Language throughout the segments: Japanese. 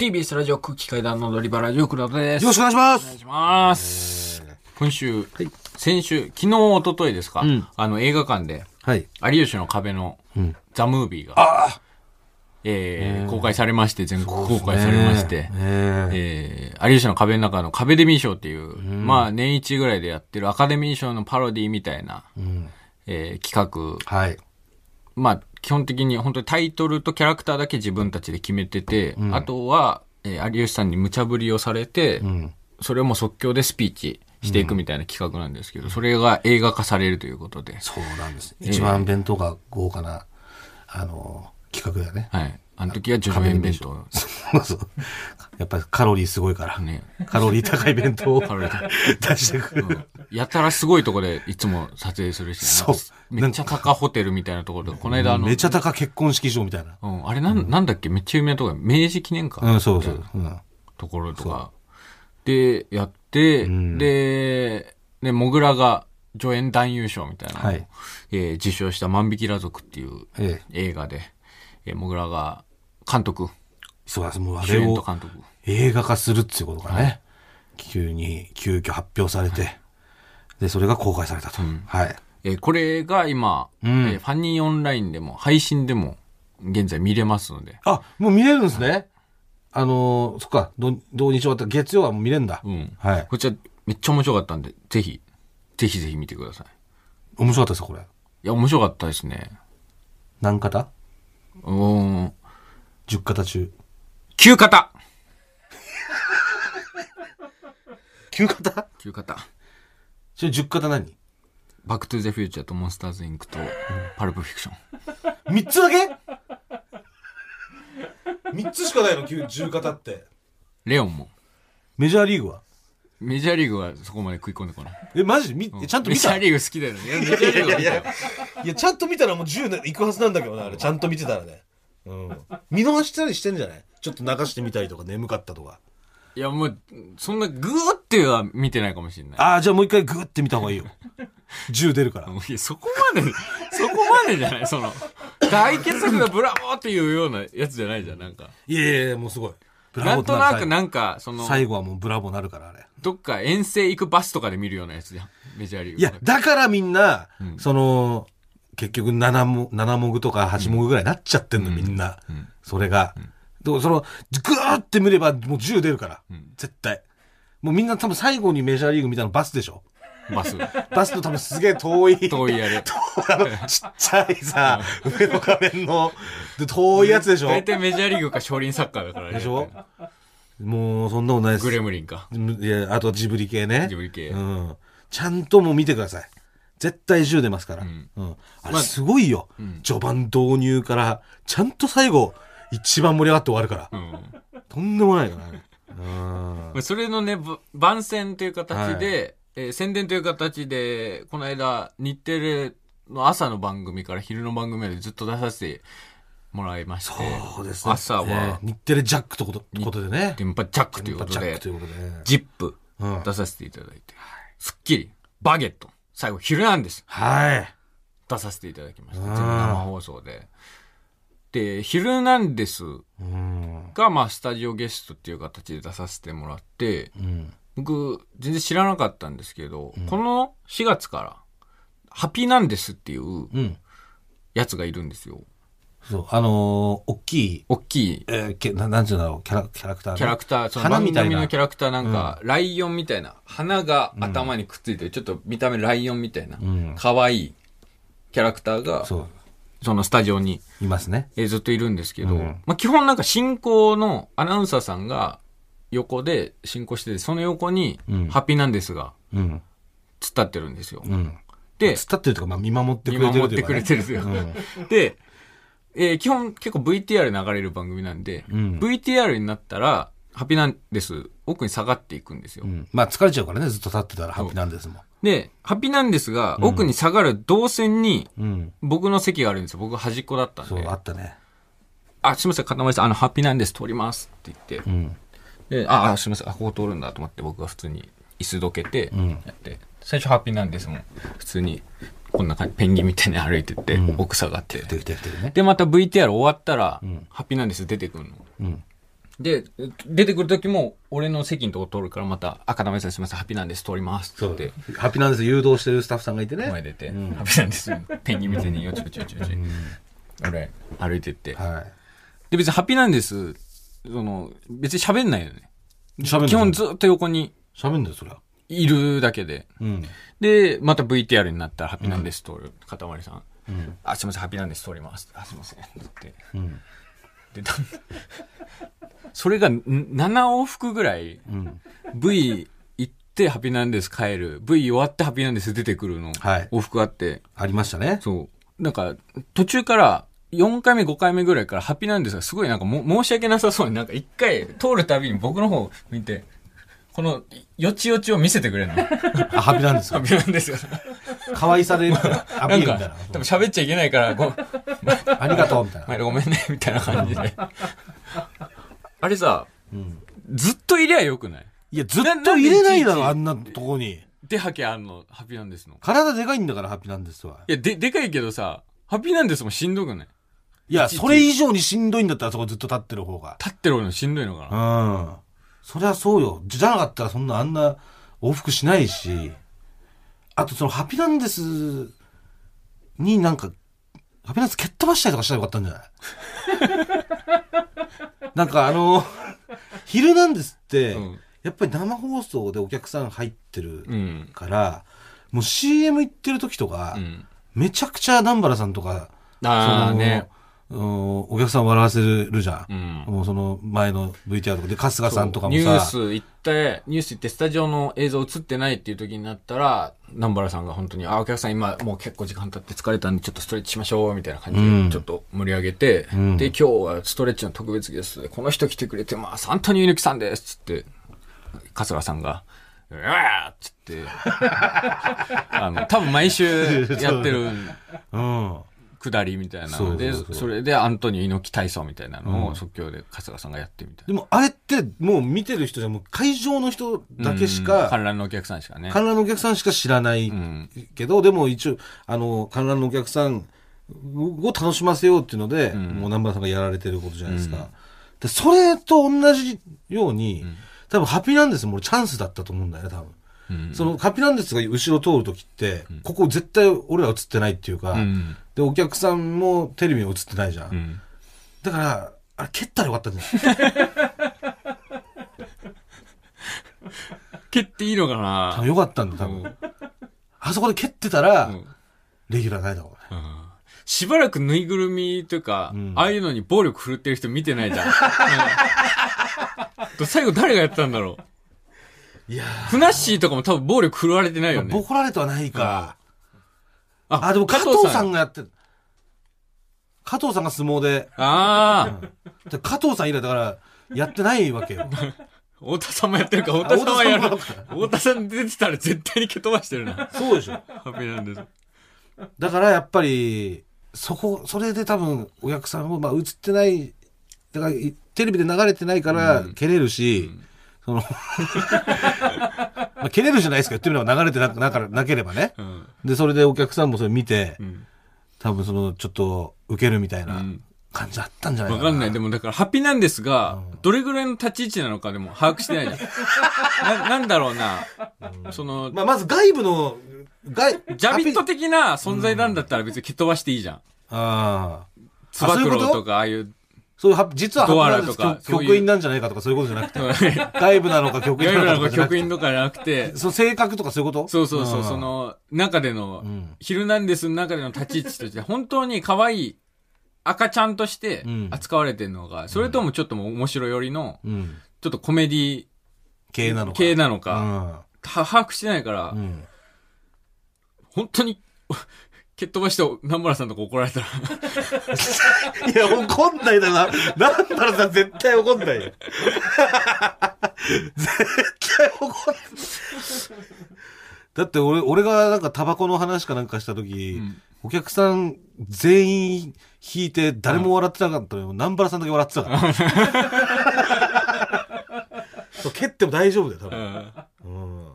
TBS ラジオ空気階段の踊り場ラジオクラウドです。よろしくお願いします。お願いします。今週、先週、昨日、一昨日ですか、ん。あの映画館で、はい。有吉の壁のん。ザ・ムービーが、あえー公開されまして、全国公開されまして、ねええー有吉の壁の中の壁デミー賞っていう、まあ年一ぐらいでやってるアカデミー賞のパロディみたいな、うん。えー企画、はい。まあ基本的に本当にタイトルとキャラクターだけ自分たちで決めてて、あとは、えー有吉さんに無茶ぶりをされて、うん。それをもう即興でスピーチしていくみたいな企画なんですけど、それが映画化されるということで、そうなんです。一番弁当が豪華な、あの、企画だよね。はい。あの時はジョジョ弁弁当。そうそう。やっぱりカロリーすごいから。ね。カロリー高い弁当をカロリー出してくる。やたらすごいとこでいつも撮影するし、そうめっちゃ高ホテルみたいなところで、この間あの、めちゃ高結婚式場みたいな。うん、あれなん、なんだっけ？めっちゃ有名なとこ明治記念館うん、そうそう。うん。ところとか、で、やって、んで、で、モグラが助演男優賞みたいなのを、はいえー受賞した万引き裸族っていうええ。映画で、えー、モグラが監督、そうです。もうあ主れを。映画化するっていうことがね、急に、急遽発表されて、で、それが公開されたと。はい。えーこれが今、うんえーファニーオンラインでも、配信でも、現在見れますので、あ、もう見れるんですね。あのーそっか、土土日終わった月曜はもう見れるんだ。うん。はい。こちら、めっちゃ面白かったんで、ぜひ、ぜひぜひ見てください。面白かったですか、これ。いや、面白かったですね。何型？うーん。?10 型中。9型9型9型。それ10型何バックトゥーザフューチャーとモンスターズインクとパルプフィクション。?3 つだけ ?3 つしかないの ?10 型って。レオンも。メジャーリーグは？メジャーリーグはそこまで食い込んでこない。え、マジ？でみえちゃんと見た？いメジャーリーグ好きだよね。いやメジャーリーグは見たよや、ちゃんと見たらもう10いくはずなんだけどな、あれ。ちゃんと見てたらね。うん。見逃したりしてんじゃない？ちょっと流してみたりとか眠かったとか。いや、もう、そんなグーっては見てないかもしれない。ああ、じゃあもう一回グーって見た方がいいよ。10出るから。いや、そこまで、そこまでじゃないその、大傑作だブラボーっていうようなやつじゃないじゃん、なんか。いやいやもうすごい。ブなんとなくななんか、その、最後はもうブラボーなるから、あれ。どっか遠征行くバスとかで見るようなやつじゃん。メジャーリーグ。いや、だからみんな、うんその、結局7も、7モグとか8モグぐらいになっちゃってんの、みんな。うんそれが。でもその、ぐーって見ればもう10出るから。ん絶対。もうみんな多分最後にメジャーリーグ見たのバスでしょバス。バスの多分すげえ遠い。遠いあれ。あの、ちっちゃいさ、上の画面の、で遠いやつでしょ大体メジャーリーグか少林サッカーだからね。でしょもう、そんなことないです。グレムリンか。いや、あとジブリ系ね。ジブリ系うん。ちゃんともう見てください。絶対10出ますから。んうん。あれまあすごいよ。ん序盤導入から、ちゃんと最後、一番盛り上がって終わるから。うん。とんでもないからね。うん。まあそれのね、ぶ番宣という形で、えー宣伝という形で、この間、日テレの朝の番組から昼の番組までずっと出させてもらいまして、そうですね。朝は、ね日テレジャックとことことでね。電波ジャックということでジャックと、いうことでね。ジップうん出させていただいて、スッキリ、バゲット、最後、昼なんです。はい。出させていただきました。うん全部生放送で。で、昼なんですうん。が、まあ、スタジオゲストっていう形で出させてもらって、うん。僕、全然知らなかったんですけど、この4月から、ハッピーなんですっていううん。やつがいるんですよ。そう。あのー、大きい、大きいえー、けななんていうんだろう、キャラキャラクターねキャラクター、その番花みたいな組のキャラクターなんか、ライオンみたいな、花が頭にくっついてる、ちょっと見た目ライオンみたいなん、可愛いキャラクターが、そう。そのスタジオにいますね。えーずっといるんですけど、うんまあ、基本なんか進行のアナウンサーさんが横で進行してて、その横にうん、ハッピーなんですが、うん。突っ立ってるんですよ。うん。で、伝ってるというか、まあ、見守ってく見れてる守ってくれてるというか、で、えー基本結構 VTR 流れる番組なんで、うん VTR になったら、ハッピーなんです、奥に下がっていくんですよ。うん。まあ、疲れちゃうからね、ずっと立ってたら、ハッピーなんですもん。で、ハッピーなんですが、奥に下がる動線に、うん。僕の席があるんですよ。僕端っこだったんそう、で。あったね。あ、すみません、塊さん、あの、ハッピーなんです、通りますって言ってう。ん。で、あ、あすみません、あ、ここ通るんだと思って僕が普通に椅子どけて、んやって、最初ハッピーなんですもん。普通に、こんな感じ、ペンギンみたいに歩いてって、うん奥下がって。てきてるね。で、また VTR 終わったら、んハッピーなんです出てくるの。うん。で、出てくる時も、俺の席のとこ通るから、また、赤玉さんすみません、ハッピーなんです、通ります。って。ハッピーなんです誘導してるスタッフさんがいてね。前出て、うんハッピーなんです。ペンギン見てによちよちよちよち。俺、歩いてって。はで、別にハッピーなんです、その、別に喋んないよね。い。喋んない基本ずっと横に喋んだよ、そりゃ。いるだけで。うん。で、また VTR になったら、ハッピーなんです、通る、かたまりさん。うん。あ、すみません、ハッピーなんです、通ります。あ、すみません。って。うん。で、だ それがん7往復ぐらい、うん。V 行ってハッピーなんです帰る。V 終わってハッピーなんです出てくるの。はい往復あって。ありましたね。そう。なんか、途中から、4回目、5回目ぐらいからハッピーなんですが、すごいなんかも申し訳なさそうに、なんか一回通るたびに僕の方見て、この、よちよちを見せてくれるの？あ、ハッピーなんですよ。ピーなんですよ。可愛さでアピールみたいなか。、多分喋っちゃいけないから、ご、ありがとう、みたいな。前ごめんね、みたいな感じで。あれさ、うん。ずっといりゃよくない？いや、ずっと入れないだろ、なあんなとこに。で、はけあんの、ハッピーなんですの？体でかいんだから、ハッピーなんですわ。いや、で、でかいけどさ、ハッピーなんですもしんどくない？いや、それ以上にしんどいんだったら、そこずっと立ってる方が。立ってるのしんどいのかな？うん。そりゃそうよ。じゃなかったら、そんなあんな往復しないし。あと、その、ハピなんですになんか、ハピなんです蹴っ飛ばしたりとかしたらよかったんじゃない？なんかあの、昼なんですって、うんやっぱり生放送でお客さん入ってるうん。から、もう CM 行ってる時とか、うん。めちゃくちゃ南原さんとか、ああね。うんお客さん笑わせるじゃん。うん。もうその前の VTR とかで春日さんとかもニューさ、ス行って、ニュース行ってスタジオの映像映ってないっていう時になったら、南原さんが本当に、あ、お客さん今もう結構時間経って疲れたんでちょっとストレッチしましょう、みたいな感じうんで、ちょっと盛り上げて、うんで、今日はストレッチの特別です。この人来てくれてます。アントニオ猪木さんです。つって、春日さんが、うわーっつって、あの、多分毎週やってるうん。くだりみたいなので、それでアントニオ猪木体操みたいなのうんを即興で春日さんがやってみたいでもあれってもう見てる人じゃもう会場の人な。だけしうんか、観覧のお客さんしかね。観覧のお客さんしか知らないうん。けど、でも一応、あの、観覧のお客さんを楽しませようっていうので、んもう南原さんがやられてることじゃないですか。うんでそれと同じように、ん多分ハッピーなんですもチャンスだったと思うんだよね、多分。うんそのハッピーなんですが後ろ通るときって、ここ絶対俺ら映ってないっていうか、うん。で、お客さんもテレビに映ってないじゃん。うん。だから、あれ蹴ったらよかったんじゃない 蹴っていいのか多な分よかったんだ、多分。うんあそこで蹴ってたら、うんレギュラーないだろうね。しばらくぬいぐるみというか、うんああいうのに暴力振るってる人見てないじゃん。うん最後誰がやったんだろういやふなっしーとかも多分暴力振るわれてないよー、ね。ボコられてはないか。ああ、でも加藤さんがやってる。加藤さんが相撲で、ああ、で加藤さん以来だから、やってないわけよ。太田さんもやってるか、太田さんはやるあ太田さん出てたら絶対に蹴飛ばしてるな。そうでしょ。ハッピーなんです。だからやっぱり、そこ、それで多分お客さんも、まあ映ってない、だからいテレビで流れてないからうん蹴れるし、その、まあ蹴れるじゃないですか、言ってみれば流れてなななければね。うん。で、それでお客さんもそれ見て、うん。多分その、ちょっと受けるみたいなうん感じあったんじゃないかな。わかんない。でもだから、ハッピーなんですがうん、どれぐらいの立ち位置なのかでも把握してないじゃん。な、なんだろうな。その、まあ、まず外部の、外、ジャビット的な存在なんだったら別に蹴飛ばしていいじゃん。ああ。つば九郎とか、ああいう、そういうは、実はドアラハッピーなん局員なんじゃないかとかそういうことじゃなくて、外 外部なのか局員なのかと部なくて。局員とかじゃなくて、その性格とかそういうこと？そうそうそう、ん。その、中でのう、ん。ヒルナンデスの中での立ち位置として、本当に可愛い赤ちゃんとしてうん。扱われてるのが、それともちょっと面白寄りの、うん。ちょっとコメディ系なのか。系なのか、把握してないから、うん。本当に、蹴っ飛ばして南村さんとか怒られたら、いや、怒んないだな。なんだろうさ、絶対怒んないよ。絶対怒んない。だって俺、俺がなんかタバコの話かなんかした時、うんお客さん全員引いて誰も笑ってなかったのよ。南原さんだけ笑ってたから。そう蹴っても大丈夫だよ、多う分。んうん。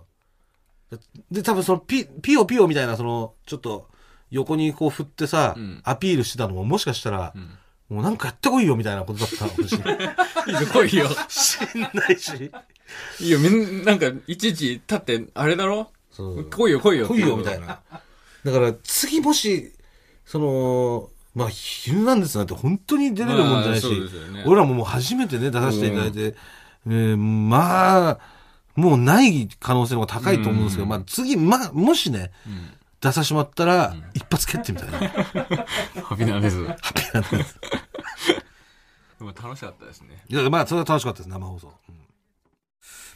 で、多分そのピ、ピヨピヨみたいな、その、ちょっと、横にこう振ってさ、うんアピールしてたのも、もしかしたら、うんもうなんかやってこいよみたいなことだったのかもしれない。いいよ、来いよ。しんないし。いいよ、みんなんか、いちいち立って、あれだろ？そう。来いよ、来いよ。来いよみたい。な。だから次もし、その、まあ、ヒルナンデスなんて本当に出れるもんじゃないし、まあそうですよね俺らももう初めてね、出させていただいて、えーまあ、もうない可能性の方が高いと思うんですけど、うんまあ次、まあ、もしね、うん。出させてもらったら、一発蹴ってみたいな。ハピナです。でハッピーなんです。も楽しかったですね。いや、まあ、それは楽しかったです、生放送。うん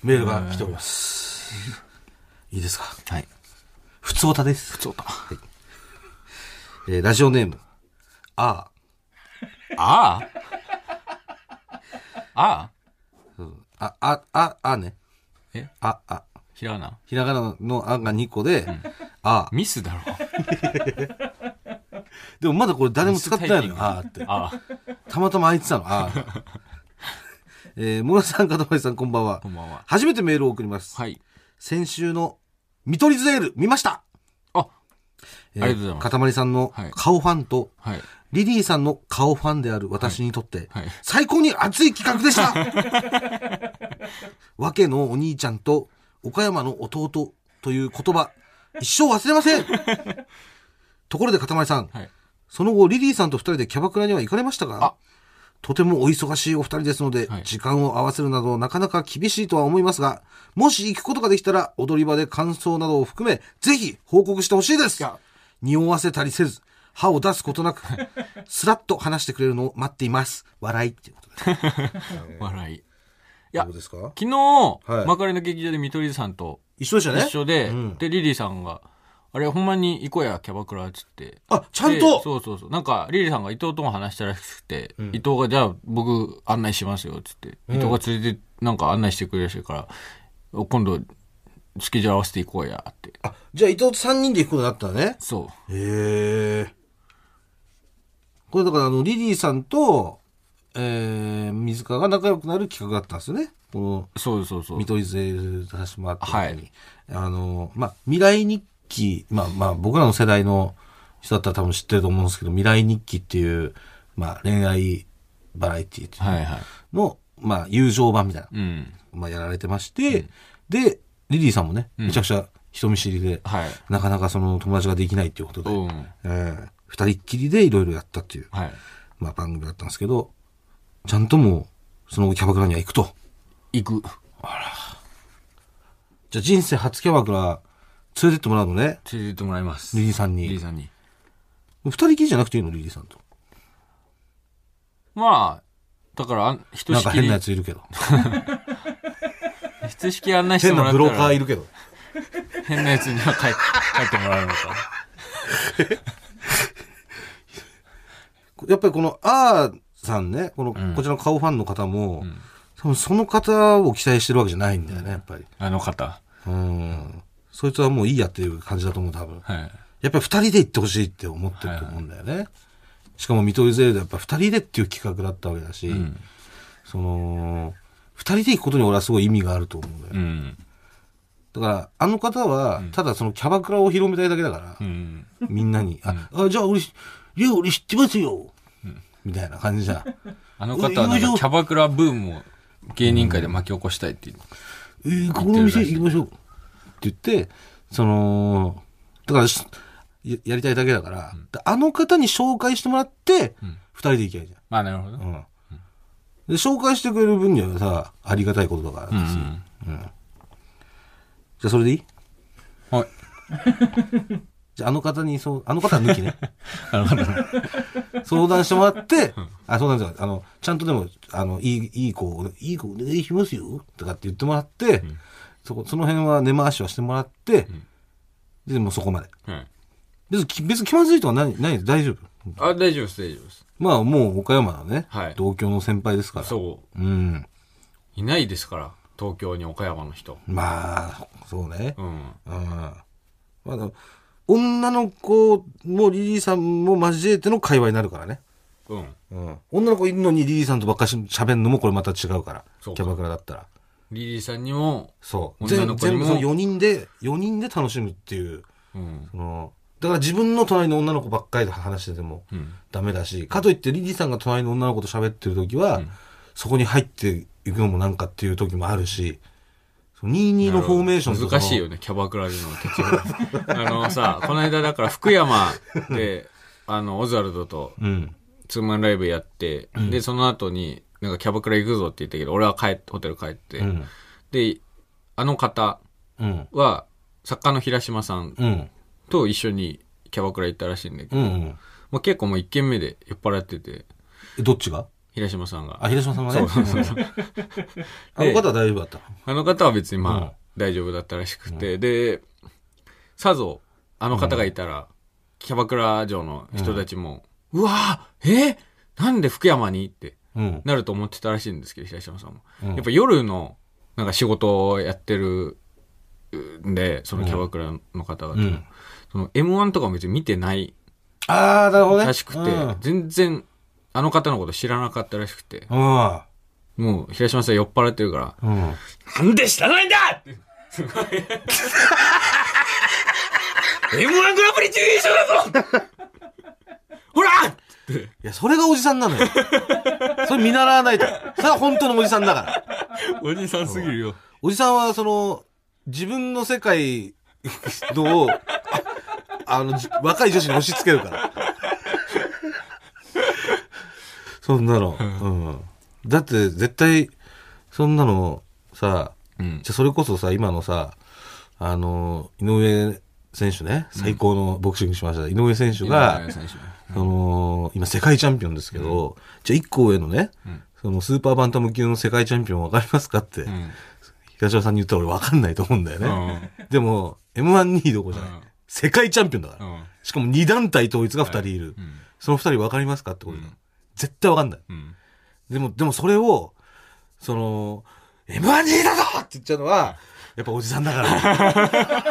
メールが来ております。いいですか？はい。ふつおたです。普通だ。えーラジオネーム、ああああーうんあ、あ、あ、あね。え？あ、あ。ひらがなひらがなのあが2個で、あミスだろ。でもまだこれ誰も使ってないのよ、あーって。ああ。たまたま開いてたの、あー。えー、もらさん、かたまりさん、こんばんはこ。んばんは。初めてメールを送ります。はい。先週の見取り図エール、見ましたあ、えーありがとうございますかたまりさんのはい顔ファンと、はい。リリーさんの顔ファンである私にとって、はい。最高に熱い企画でした わけのお兄ちゃんと岡山の弟という言葉、一生忘れません ところでかたまりさん、はい。その後リリーさんと二人でキャバクラには行かれましたか？あとてもお忙しいお二人ですので、はい時間を合わせるなどなかなか厳しいとは思いますが、もし行くことができたら踊り場で感想などを含め、ぜひ報告してほしいです匂わせたりせず、歯を出すことなく、スラッと話してくれるのを待っています。笑いっていうことで。笑い。いやどうですか？昨日、はい幕張の劇場で見取り図さんと一緒でしたね？一緒で、うんで、リリーさんが、あれ、ほんまに行こうや、キャバクラっつって。あ、ちゃんでとそうそうそう。なんか、リリーさんが伊藤とも話したらしくて、うん伊藤が、じゃあ僕案内しますよ、っつって。うん伊藤が連れて、なんか案内してくれるらしいから、今度、スケジュール合わせて行こうや、って。あ、じゃあ伊藤と3人で行くことになったのね？そう。へえ。これだからあの、リリーさんと、えー、水川が仲良くなる企画だったんですよね。この、そうそうそう見。取り図で出させてもらった時に。はいあの、まあ、未来日記、まあまあ、僕らの世代の人だったら多分知ってると思うんですけど、未来日記っていう、まあ、恋愛バラエティっていうはいはい。の、まあ、友情版みたいな、うん。まあ、やられてまして、で、リリーさんもね、うんめちゃくちゃ人見知りで、はい。なかなかその友達ができないっていうことで、うん。えー二人っきりでいろいろやったっていう、はい。まあ、番組だったんですけど、ちゃんともう、その後キャバクラには行くと。行く。じゃあ人生初キャバクラ、連れてってもらうのね、連れてってもらいます。リリーさんに。リリーさんに。二人きりじゃなくていいの、リリーさんと。まあ、だから、あんひなんか変なや、ついるけど。ひとしきり案内してもらった変なブローカーいら、るけど。変なやつには帰って、帰ってもらうのか。やっぱりこの、あーさんね、この、うんこちらの顔ファンの方も、ん多分その方を期待してるわけじゃないんだよね、やっぱり。あの方。うん。そいつはもういいやっていう感じだと思う、多分。はい。やっぱり二人で行ってほしいって思ってると思うんだよね。しかも見取り図でやっぱ二人でっていう企画だったわけだし、うん。その、二人で行くことに俺はすごい意味があると思うんだよ。うん。だから、あの方は、ただそのキャバクラを広めたいだけだから、うん。みんなに、あ、あじゃあ俺、いや、俺知ってますよ、みたいな感じじゃん。あの方はなんかキャバクラブームを芸人界で巻き起こしたいっていう。えー、ここの店行きましょう。って言って、その、だからしや、やりたいだけだから、であの方に紹介してもらって、ん二人で行きゃいいじまあなるほどゃん。。うん。で、紹介してくれる分にはさ、ありがたいことだから、うんうん。じゃあ、それでいい？はい。じゃあ、あの方に、そう、あの方は抜きね。なるほど。相談してもらって、あ、そうなんですよ。あの、ちゃんとでも、あの、いい、いい子を、いい子お願いしますよ、とかって言ってもらって、そこ、その辺は根回しはしてもらって、で、もうそこまで。はい。別に、き別に気まずいとかない、ない大丈夫。あ、大丈夫です、大丈夫です。まあ、もう岡山のね、はい同郷の先輩ですから。。そうん。う。いないですから、東京に岡山の人。まあ、そうね。うん。うん。まあ、女の子もリリーさんも交えての会話になるからね。うん。うん。女の子いるのにリリーさんとばっかし喋るのもこれまた違うから。そうャバクラだったら。リリーさんにも、そう。女の子にも全全部その4人で、4人で楽しむっていう、うん。その、だから自分の隣の女の子ばっかりで話しててもうん。ダメだし、かといってリリーさんが隣の女の子と喋ってる時は、うんそこに入っていくのもなんかっていう時もあるし、その22のフォーメーションとかの難しいよね、キャバクラでの立ち あのさ、この間だから福山で、あの、オズワルドとうん。ツーマンライブやって、で、その後に、なんかキャバクラ行くぞって言ったけど、俺は帰って、ホテル帰って、うん。で、あの方うん。は、作家の平島さんうん。と一緒にキャバクラ行ったらしいんだけど、うん。うん。もう結構もう一軒目で酔っ払ってて、えどっちが？平島さんが。あ、平島さんがね。そうそうそううんあの方は大丈夫だった。あの方は別にまあ、うん大丈夫だったらしくて、で、さぞ、あの方がいたら、キャバクラ城の人たちも、うわぁえなんで福山にってうん。なると思ってたらしいんですけど、平島さんも。うんやっぱ夜の、なんか仕事をやってるんで、そのキャバクラの方々その M1 とかも別に見てないああ、なるほどね。らしくて、うん。全然、あの方のこと知らなかったらしくて、うん。もう平島さん酔っ払ってるから、うん。なんで知らないんだって。すごい。M1 グランプリ準優勝だぞほらって。いや、それがおじさんなのよ。それ見習わないと。それは本当のおじさんだから。おじさんすぎるよ。おじさんは、その、自分の世界のを、ああの、じ若い女子に押し付けるから。そんなの。うん。だって、絶対、そんなの、さ、うん。じゃあそれこそさ、今のさ、あの、井上選手ね、最高のボクシングしました。井上選手が、井上選手その、今世界チャンピオンですけど、じゃあ一個上のね、うんそのスーパーバンタム級の世界チャンピオンわかりますかって、うん。東山さんに言ったら俺わかんないと思うんだようね。ん。でも、M12 位どころじゃない、うん世界チャンピオンだから。うん。しかも2団体統一が2人いる。うん。その2人わかりますかってこと、うん絶対わかんない。うん。でも、でもそれを、その、M12 だぞって言っちゃうのは、やっぱおじさんだから。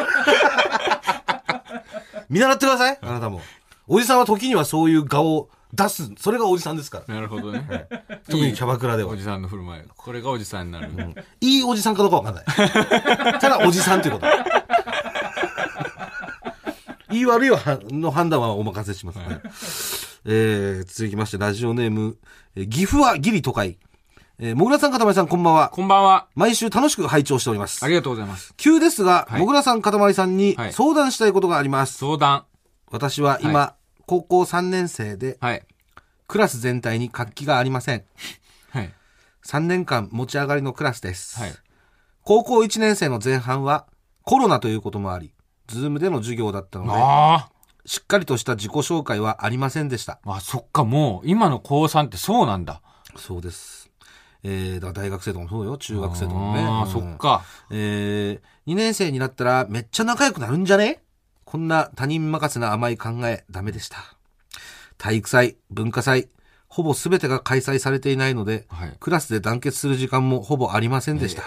見習ってください、あなたも。おじさんは時にはそういう顔を出す。それがおじさんですから。なるほどね。特にキャバクラでは。おじさんの振る舞い。これがおじさんになる。いいおじさんかどうかわかんない。ただおじさんということ。いい悪いはの判断はお任せしますね。えー、続きまして、ラジオネーム、えー岐阜はギリ都会。えー、もぐらさん、かたまりさん、こんばんは。こんばんは。毎週楽しく拝聴しておりますあ。りがとうございます。急ですが、はいもぐらさん、かたまりさんにはい相談したいことがあります。相談。私は今、は高校3年生で、はい。クラス全体に活気がありません。はい。3年間持ち上がりのクラスです。はい。高校1年生の前半はコロナということもあり、ズームでの授業だったので、あしっかりとした自己紹介はありませんでした。あ。あ、そっか、もう、今の高3ってそうなんだ。そうです。えー、だ大学生とかもそうよ、中学生とかもね。ああ、うんそっか。えー、2年生になったらめっちゃ仲良くなるんじゃね？こんな他人任せな甘い考え、ダメでした。体育祭、文化祭、ほぼ全てが開催されていないので、はい。クラスで団結する時間もほぼありませんでした。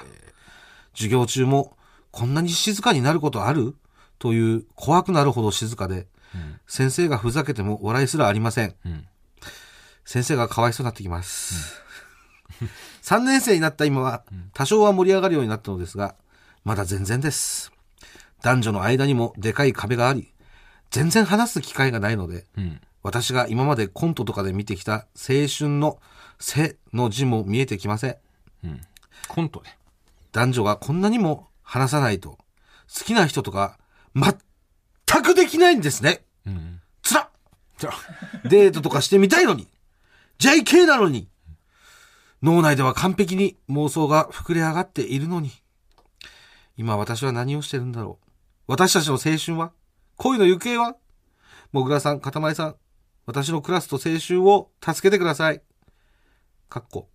授業中も、こんなに静かになることある？という怖くなるほど静かで、うん。先生がふざけても笑いすらありません。うん。先生がかわいそうになってきます。3年生になった今は、多少は盛り上がるようになったのですが、まだ全然です。男女の間にもでかい壁があり、全然話す機会がないので、うん。私が今までコントとかで見てきた青春の背の字も見えてきません。うん。コントで。男女がこんなにも話さないと、好きな人とか、全全くできないんですね。うん。つらっ。じゃあ、デートとかしてみたいのに。JK なのに。脳内では完璧に妄想が膨れ上がっているのに。今私は何をしてるんだろう。私たちの青春は？恋の行方は？もぐらさん、かたまりさん、私のクラスと青春を助けてください。かっこ。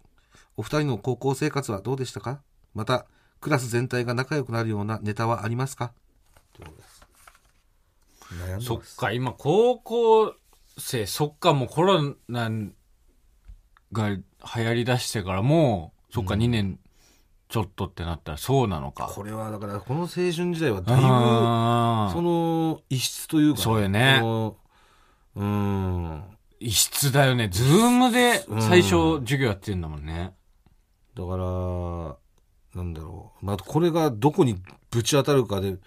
お二人の高校生活はどうでしたか？また、クラス全体が仲良くなるようなネタはありますか？ということです。そっか、今、高校生、そっか、もうコロナが流行り出してから、もう、そっか、2年ちょっとってなったら、そうなのか。これはだから、この青春時代はだいぶ、あその異質というか、そうよねうーん。異質だよね。ズームで最初授業やってんだもんね。だから、なんだろう。まあ、これがどこにぶち当たるかで、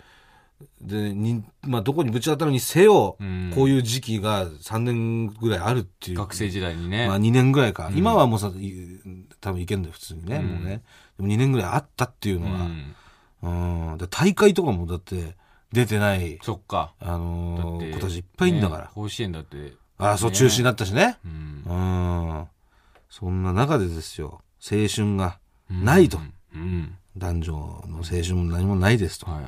で、に、まあ、どこにぶち当たるにせよ、うんこういう時期が3年ぐらいあるっていう。学生時代にね。まあ2年ぐらいか。今はもうさ、い多分いけんだよ、普通にね。うんもうね。でも2年ぐらいあったっていううのは。ん。うん。で大会とかもだって出てない、そっか。あのー今年いっぱいいんだから。ね甲子園だって。ああ、そう、ね中止になったしね。うんうん。そんな中でですよ、青春がないと。うん。男女の青春も何もないですと。はい。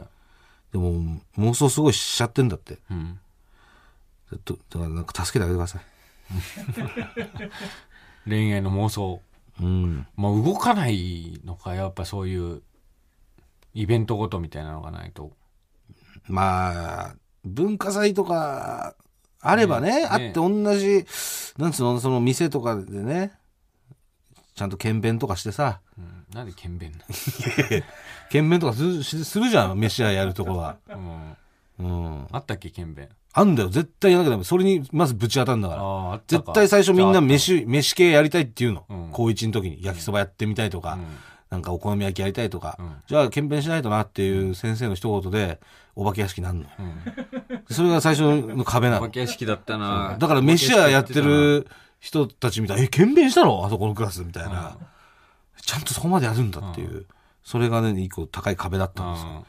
でも、妄想すごいしちゃってんだって。うん。だだからなんか助けてあげてください。恋愛の妄想。うん。まあ動かないのか、やっぱそういう、イベントごとみたいなのがないと。まあ、文化祭とか、あればね、ねあって同じ、なんつうの、その店とかでね、ちゃんと検便とかしてさ、うん。なんで検便な検便とかするしするじゃん、飯屋やるとこは。のうん。うん。あったっけ検便？あんだよ、絶対やらなきゃダメ。それにまずぶち当たるんだから。絶対最初みんな飯、飯系やりたいっていうの。うん高一の時に焼きそばやってみたいとか、なんかお好み焼きやりたいとか、うんじゃあ検便しないとなっていう先生の一言で、お化け屋敷なんの。うん。それが最初の壁なのお化。け屋敷だったなだから飯屋やってる人たちみたいな、え、検便したの？あそこのクラスみたいな。ちゃんとそこまでやるんだっていう。それがね、一個高い壁だったんですよ。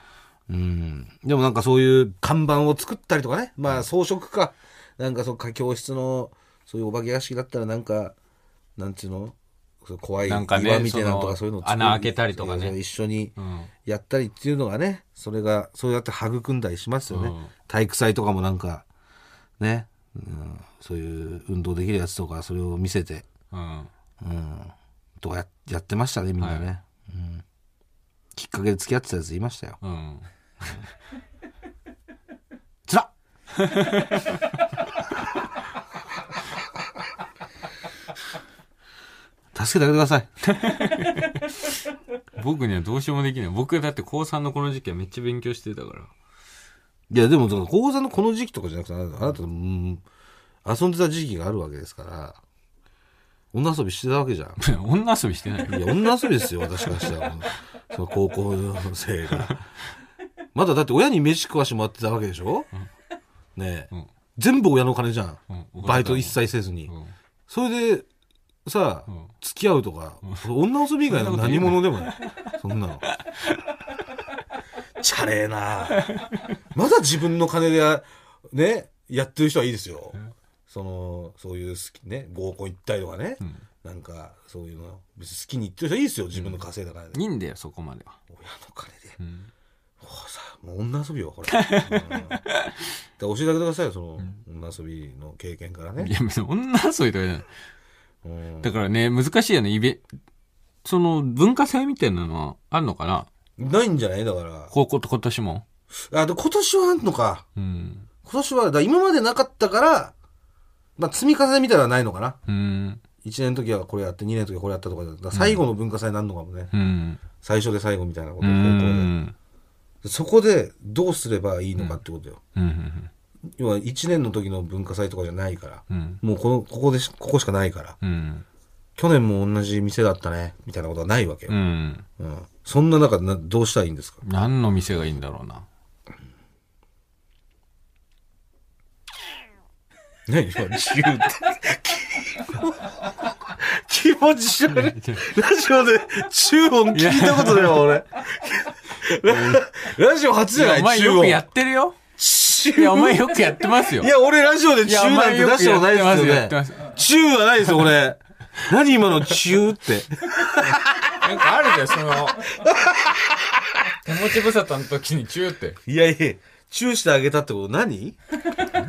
うん。でもなんかそういう看板を作ったりとかね。まあ装飾か。なんかそうか、教室の、そういうお化け屋敷だったらなんか、なんていうの？怖い岩みたいなのとかそういうのを作る穴開けたりとかね一緒にうん。やったりっていうのがね、それが、そうやって育んだりしますよね。うん体育祭とかもなんか、ね、うん、そういう運動できるやつとか、それを見せて、うん。うん、とかややってましたね、みんなね、はうん。きっかけで付き合ってたやついましたよ。うん。つらっ 助けてあげてください。僕にはどうしようもできない。僕だって高3のこの時期はめっちゃ勉強してたから。いや、でも、講座のこの時期とかじゃなくて、あなた、うん、遊んでた時期があるわけですから、女遊びしてたわけじゃん。女遊びしてないよ。いや、女遊びですよ、私からしたら。その高校生が。まだだって親に飯食わしてもらってたわけでしょ、ねえ、うん全部親の金じゃん。うんバイト一切せずに。うんそれで、さ、うん付き合うとか、女遊び以外の何者でもない。そんなの。チャレーなまだ自分の金で、ね、やってる人はいいですよ。その、そういう好き、ね、合コン行ったりとかね。んなんか、そういうの、別に好きに行ってる人はいいですよ、自分の稼いだ金で。いいんだよ、そこまでは。親の金で。うん。もうさ、もう女遊びよ、これ。教えてあげてくださいよ、その、女遊びの経験からね。いや、別に女遊びとかじゃない。うんだからね、難しいよね、イベ、その文化祭みたいなのはあんのかなないんじゃない？だから。高校と今年も？あ、で、今年はあんのか。うん。今年は、だから今までなかったから、まあ、積み重ねみたいなのはないのかな。うん。1年の時はこれやって、2年の時はこれやったとかだったら最後の文化祭になるのかもね。うん。最初で最後みたいなことうを高校ん。で。そこでどうすればいいのかってことよ。うん。要は1年の時の文化祭とかじゃないから。うん。もうこの、ここでし、ここしかないから。うん。去年も同じ店だったね、みたいなことはないわけよ。うん。うん。そんな中でなどうしたらいいんですか？何の店がいいんだろうな。何今、自由って。気持ち悪い。ラジオで中音聞いたことないわ、俺。ラ ラジオ初じゃないお前中音。よくやってるよ。中いや、お前よくやってますよ。いや、俺ラジオでいや、中なんて出したことないですよやってますね。やって中はないですよ、俺。何今の中って。ます。なんかあるじゃん、その、手持ち無沙汰の時にチューって。いやいや、中してあげたってこと何？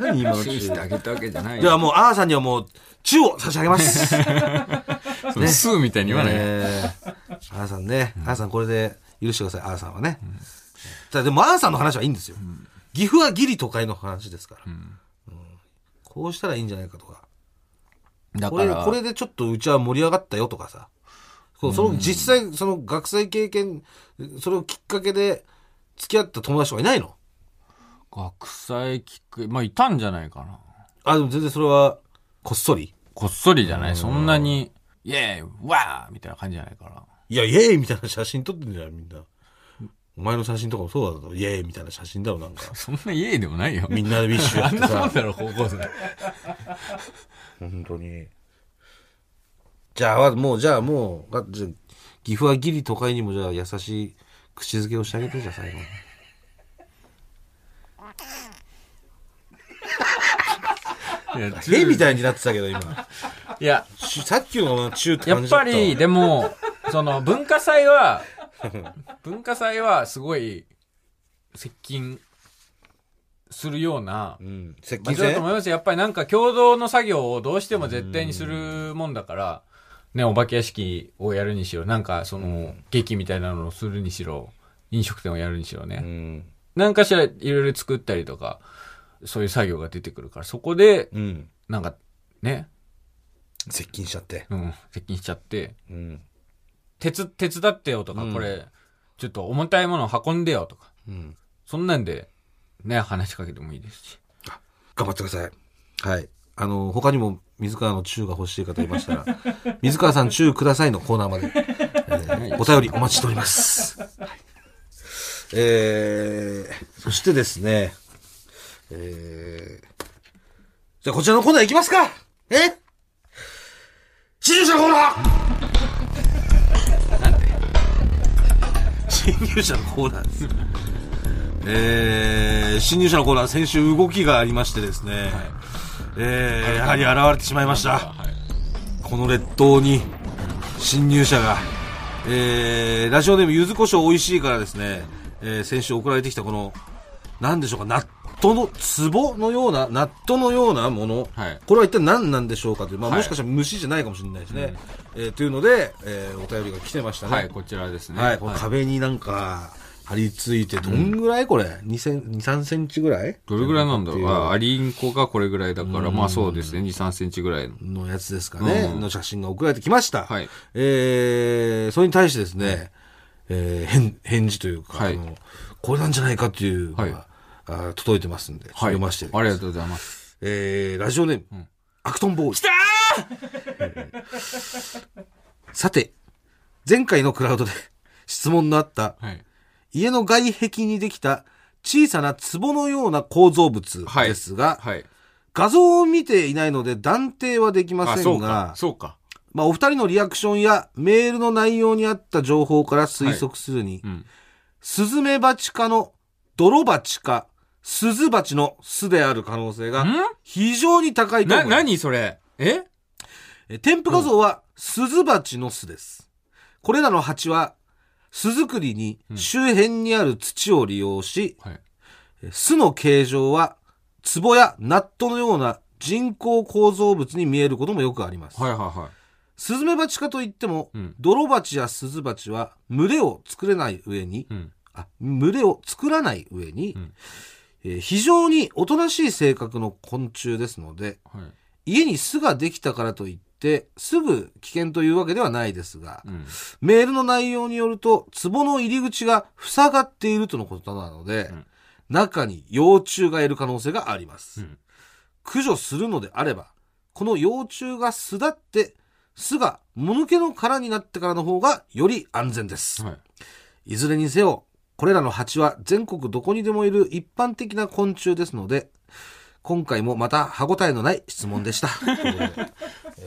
何今の中。チューしてあげたわけじゃないではよ。もう、アーさんにはもう、中を差し上げます。そのスーみたいに言わない。えー、あーさんね、あーさんこれで許してください、あーさんはね。ただでも、あーさんの話はいいんですよ。岐阜はギリ都会の話ですから。うんこうしたらいいんじゃないかとか。これ、だから、これでちょっとうちは盛り上がったよとかさ。そうその実際、その学生経験、それをきっかけで付き合った友達とかいないの？学祭きっく、まあ、いたんじゃないかな。あ、でも全然それは、こっそり？こっそりじゃない。そんなに、イェーイわーみたいな感じじゃないから。いや、イエーイみたいな写真撮ってんじゃん、みんな。お前の写真とかもそうだろイエーイみたいな写真だろなんか そんな家でもないよ。みんなでウィッシュや あんなってさもんだろ、高校生。本当に。じゃあもうじゃあもうあじゃあ岐阜はギリ都会にもじゃあ優しい口づけをしてあげてじゃあ最後。にいや、絵みたいになってたけど今。いや、しさっきのが中ってやっ感じだったわ。ぱり、でも、その、文化祭は、文化祭はすごい、接近するようなう、ん。接場近だと思います。よやっぱりなんか共同の作業をどうしても絶対にするもんだから、ね、お化け屋敷をやるにしろ、なんかその、劇みたいなのをするにしろ、飲食店をやるにしろうね。ん。なんかしらいろいろ作ったりとか、そういう作業が出てくるから、そこで、うん。なんか、ね、接近しちゃって。うん、接近しちゃって、うん。手つ、手伝ってよとか、うん。これ、ちょっと重たいものを運んでよとか、うん。そんなんで、ね、話しかけてもいいですし。頑張ってください。はい。あの、他にも水川のチューが欲しい方いましたら、水川さんチューくださいのコーナーまで、えーお便りお待ちしております。はいえー、そしてですね、えー、じゃあこちらのコーナー行きますかえ？新入社のコーナー新入社のコーナーです。えー、新入社のコーナー、先週動きがありましてですね、えー、やはり現れてしまいました。はい。この列島に、新入社が、えー、ラジオネーム、柚子胡椒美味しいからですね、えー、先週送られてきたこの、なんでしょうか、納豆の、壺のような、納豆のようなもの、はいこれは一体何なんでしょうかという、まあ、はいもしかしたら虫じゃないかもしれないですね。えーというので、えー、お便りが来てましたね。はい、こちらですね。はい、この壁になんか、張り付いて、どんぐらいこれ ?2 セン、2、3センチぐらい？どれぐらいなんだろう？あ、アあリンコがこれぐらいだから、まあそうですね、2、3センチぐらいの。のやつですかね、うんの写真が送られてきました。はいえー、それに対してですね、えー、返、返事というか、はいあの、これなんじゃないかっていうのが、はいあー届いてますんで、はい。読ませて、ありがとうございます。えー、ラジオネーム、んアクトンボーイ。さて、前回のクラウドで 質問のあった、はい。家の外壁にできた小さな壺のような構造物はいですが、はい。画像を見ていないので断定はできまあ、せんかが。、そうか。まあ、お二人のリアクションやメールの内容にあった情報から推測するに、うん。スズメバチ科の泥バチか、スズバチの巣である可能性がん？非常に高いと思な、います。何それ？え？え添付画像はスズバチの巣です。これらの蜂は巣作りに周辺にある土を利用し、はい。え巣の形状は壺やナットのような人工構造物に見えることもよくあります。はいはいはい。スズメバチ科といっても、うん泥バチやスズバチは群れを作れない上に、うん。あ群れを作らない上に、んえー非常におとなしい性格の昆虫ですので、はい。家に巣ができたからといって、すぐ危険というわけではないですが、うん。メールの内容によると、壺の入り口が塞がっているとのことなので、ん中に幼虫がいる可能性があります。うん駆除するのであれば、この幼虫が巣立って、巣がもぬけの殻になってからの方がより安全です。はい。いずれにせよ、これらの蜂は全国どこにでもいる一般的な昆虫ですので、今回もまた歯応えのない質問でした。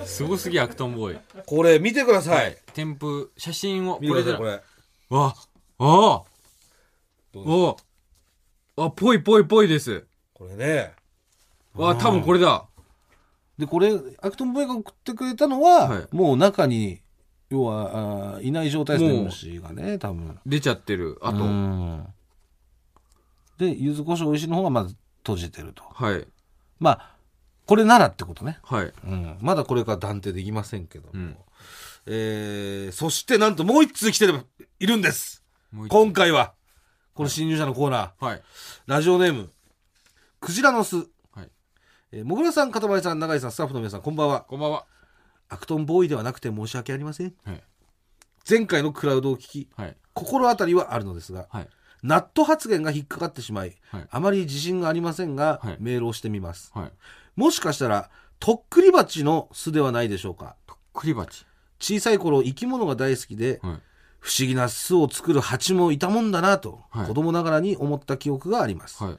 すごすぎ、アクトンボーイ。これ見てください。添付、写真を、見てください、でこれ。わ、ああどうですああぽいぽいぽいです。これね。わ、多分これだ。で、これ、アクトンボーイが送ってくれたのは、はいもう中に、要は、あーいない状態ですね、虫がね、多分。出ちゃってる。あと、うんで、柚子胡椒美味しいの方がまず閉じてると。はい。まあ、これならってことね。はい。うん。まだこれから断定できませんけども。うんえー、そしてなんともう一通来てる、いるんです。今回は、この新入社のコーナー、はい。ラジオネーム、クジラの巣。はい。えー、もぐらさん、かたまりさん、永井さん、スタッフの皆さん、こんばんは。こんばんは。アクトンボーイではなくて申し訳ありません。はい。前回のクラウドを聞き、はい。心当たりはあるのですが、はい。ナット発言が引っかかってしまい、はいあまり自信がありませんが、はいメールをしてみます。はい。もしかしたら、とっくり蜂の巣ではないでしょうか。とっくり鉢。小さい頃、生き物が大好きで、はい。不思議な巣を作る蜂もいたもんだなと、はい子供ながらに思った記憶があります。はい。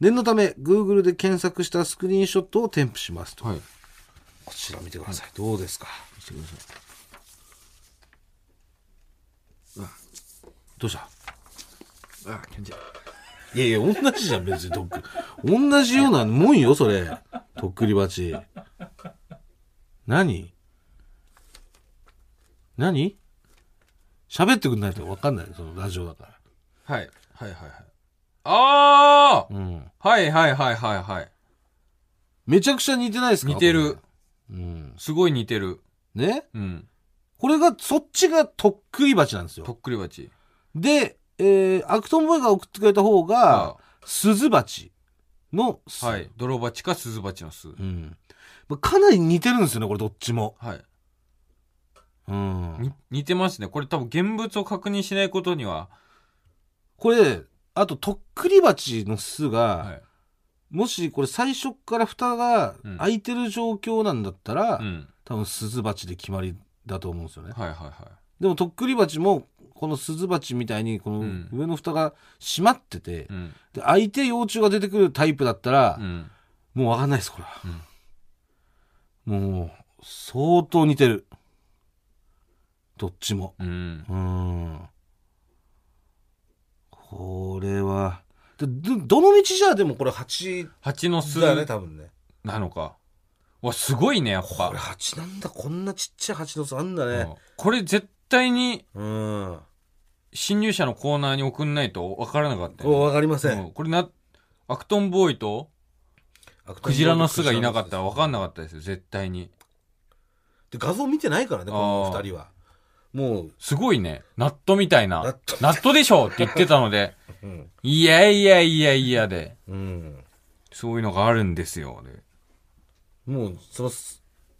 念のため Google で検索したスクリーンショットを添付しますと、はい。こちら見てください、どうですか？見せてくださどうした？い。あ、ちいやいや同じじゃん別にとっく同じようなもんよそれとっくり鉢何？何？喋ってくんないと分かんないそのラジオだからはい。はいはいはい。ああうんはいはいはいはいはい。めちゃくちゃ似てないですか？似てるうんすごい似てる。ね？うん。これがそっちがとっくり鉢なんですよとっくり鉢。で、えー、アクトンボーイが送ってくれた方が、スズバチの巣。はい。泥鉢か鈴鉢の巣。うん。まあかなり似てるんですよね、これどっちも。はい。うん。に似てますね。これ多分現物を確認しないことには。これ、あと、とっくり鉢の巣が、はい。もしこれ最初から蓋がうん開いてる状況なんだったら、うん。多分スズバチで決まりだと思うんですよね。はいはいはい。でも、とっくり鉢も、このスズバチみたいに、このうん上の蓋が閉まってて、うん。で開いて幼虫が出てくるタイプだったら、うん。もうわかんないです、これは。もう、相当似てる。どっちも。うん。うん。これは、でど、どの道じゃでもこれ蜂蜂の巣だよね、多分ね。なのか。わ、すごいね、やっぱこれ。蜂なんだ、こんなちっちゃい蜂の巣あんだね。うんこれ絶対にうん。侵入者のコーナーに送んないと分からなかったよこうわかりません。うんこれな、アクトンボーイとクジラの巣がいなかったら分かんなかったですよ、絶対に。で画像見てないからね、この二人は。もう、すごいね。ナットみたいな。ナットナットでしょって言ってたので、うん。いやいやいやいやで、うん。そういうのがあるんですよ。でもう、その、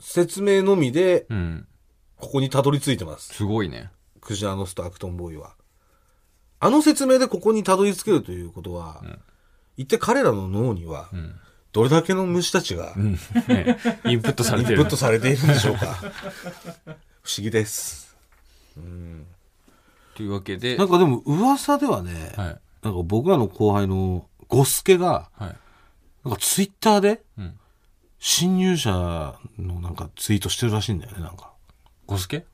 説明のみで、うん。ここにたどり着いてます。すごいね。クジラの巣とアクトンボーイは。あの説明でここにたどり着けるということは、ん一体彼らの脳には、うん。どれだけの虫たちがうん。ね、インプットされてるット。されているんでしょうか。不思議です。うん。というわけで、なんかでも噂ではね、はい。なんか僕らの後輩のゴスケが、はい。なんかツイッターでうん。侵入者のなんかツイートしてるらしいんだよね、なんか。ゴスケ？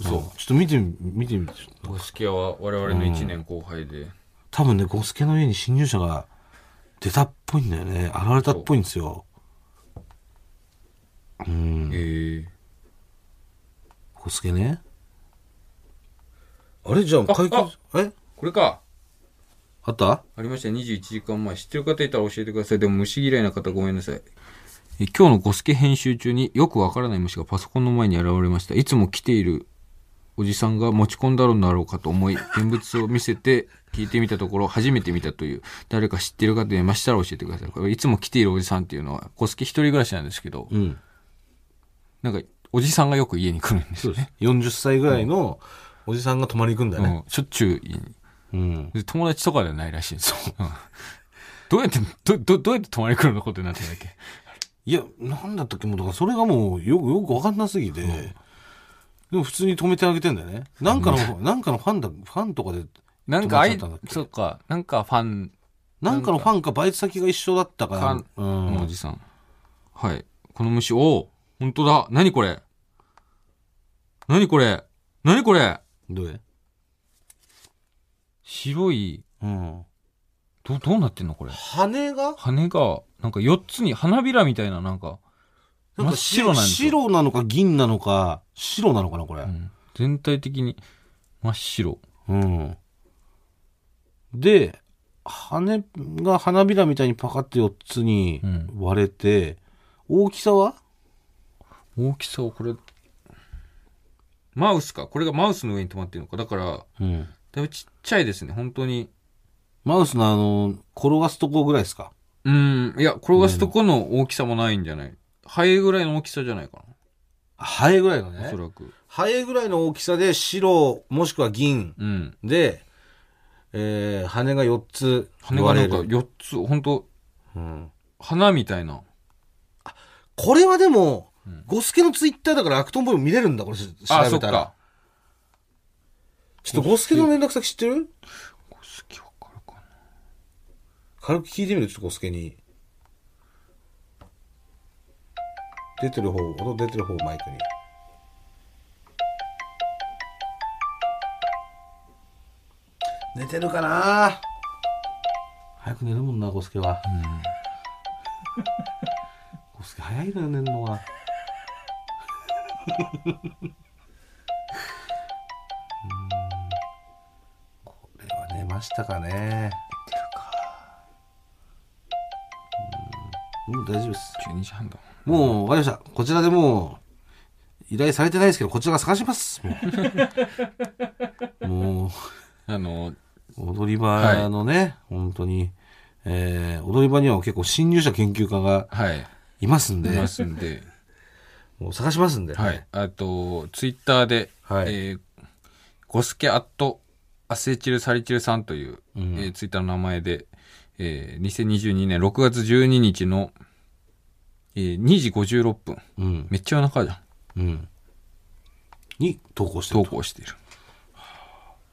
そう。ちょっと見てみ、見てみて。ゴスケは我々の1年後輩で。多分ね、ゴスケの家に侵入者が出たっぽいんだよね。現れたっぽいんですよ。うん。ええゴスケね。あれ？じゃあ、解決、え？これか。あった？ありました。21時間前。知ってる方いたら教えてください。でも虫嫌いな方ごめんなさい。え今日のゴスケ編集中によくわからない虫がパソコンの前に現れました。いつも来ているおじさんが持ち込んだのだろうかと思い、現物を見せて聞いてみたところ、初めて見たという、誰か知ってる方いましたら教えてください。これいつも来ているおじさんっていうのは、ゴスケ一人暮らしなんですけど、うん。なんか、おじさんがよく家に来るんですよね。40歳ぐらいのおじさんが泊まり行くんだよね。うん、しょっちゅう家に。うん。で友達とかではないらしいんですどうやって、ど、ど、どうやって泊まり来るのことになってんだっけいや、なんだったっけもう、だからそれがもう、よく、よくわかんなすぎて、でも普通に止めてあげてんだよね。なんかの、なんかのファンだ、ファンとかで、なんかあいそっか、なんかファン。なんかのファンかバイト先が一緒だったかから、うん。のおじさん。はい。この虫、おお本当だ。何これ？何これ？何これ？どれ？白い、うん。ど、どうなってんのこれ？羽が？羽が、なんか4つに、花びらみたいな、なんか、真っ白なんですよ。白なのか銀なのか、白なのかな、これう。ん全体的に真っ白。うん。で、羽が花びらみたいにパカって4つにうん割れて、大きさは？大きさをこれ、マウスか。これがマウスの上に止まってるのか。だから、うん。だいぶちっちゃいですね。本当に。マウスのあの、転がすとこぐらいですか？うん。いや、転がすとこの大きさもないんじゃない？ハエぐらいの大きさじゃないかハエぐらいのな。おそね。らく。ハエぐらいの大きさで白、もしくは銀うん。で、えー、羽が4つ羽がなんか割れる。4つ、本当うん。花みたいな。これはでも、うんゴスケのツイッターだからアクトンボーイも見れるんだ、これ調べたら。あ、そっか。ちょっとゴスケの連絡先知ってる？軽く聞いてみるちょっとゴスケに。出てる方、音出てる方マイクに。寝てるかな？早く寝るもんな、ゴスケは。ゴスケ早いのよ、寝るのが。うんこれは寝ましたかね。もう大丈夫です。12時半だもう、わかりました。こちらでもう、依頼されてないですけど、こちらが探します。もう、もあのう踊り場のね、本当に、えー、踊り場には結構新入社研究家がはいいますんで、いますんでもう探しますんで。はい。あとツイッターで、はいえーゴスケアットアセチルサリチルさんという、うんえーツイッターの名前で、えー2022年6月12日の、えー2時56分うん。めっちゃ夜中じゃんうん。に投稿してると。投稿している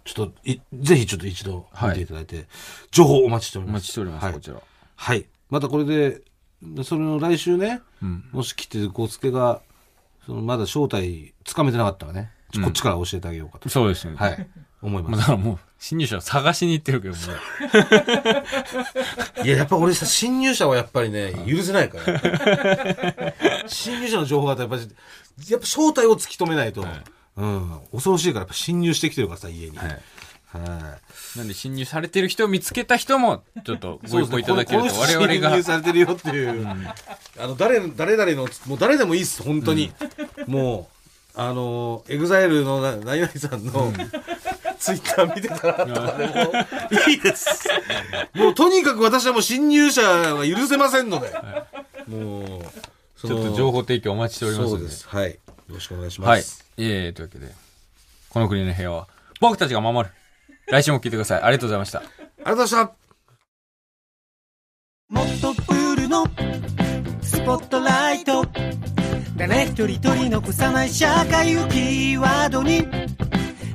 ちょっと、いぜひちょっと一度はい見ていただいて、情報お待ちしておりおます。待ちしております、はいこちらはい。またこれで、それの来週ね、うんもし来てるゴスケが、そのまだ正体つかめてなかったらね、ちょこっちから教えてあげようかと。そうですねはい。思いま あ、ます。だからもう新入社探しに行ってるけども いや、やっぱ俺さ、新入社はやっぱりね、許せないから。侵入者の情報がやっぱり、やっぱ正体を突き止めないと、はいうん、恐ろしいから、やっぱ侵入してきてるからさ、家に。はいはなんで侵入されてる人を見つけた人もちょっと い。ご一報いただけると我々が侵入されてるよっていう。あの、誰、誰々の、もう誰でもいいっす、本当に。もう、あの、 EXILE のな何々さんの、ツイッター見てたらとかでもいいです。もうとにかく私はもう侵入者は許せませんので。もう、ちちょっと情報提供お待ちしておりますのでそうです。はい。よろしくお願いしはいます。。ええというわけで、この国の部屋は、僕たちが守る。来週も聞いてください。ありがとうございました。ありがとうございました。もっとプールのスポットライト誰一人取り残さない社会をキーワードに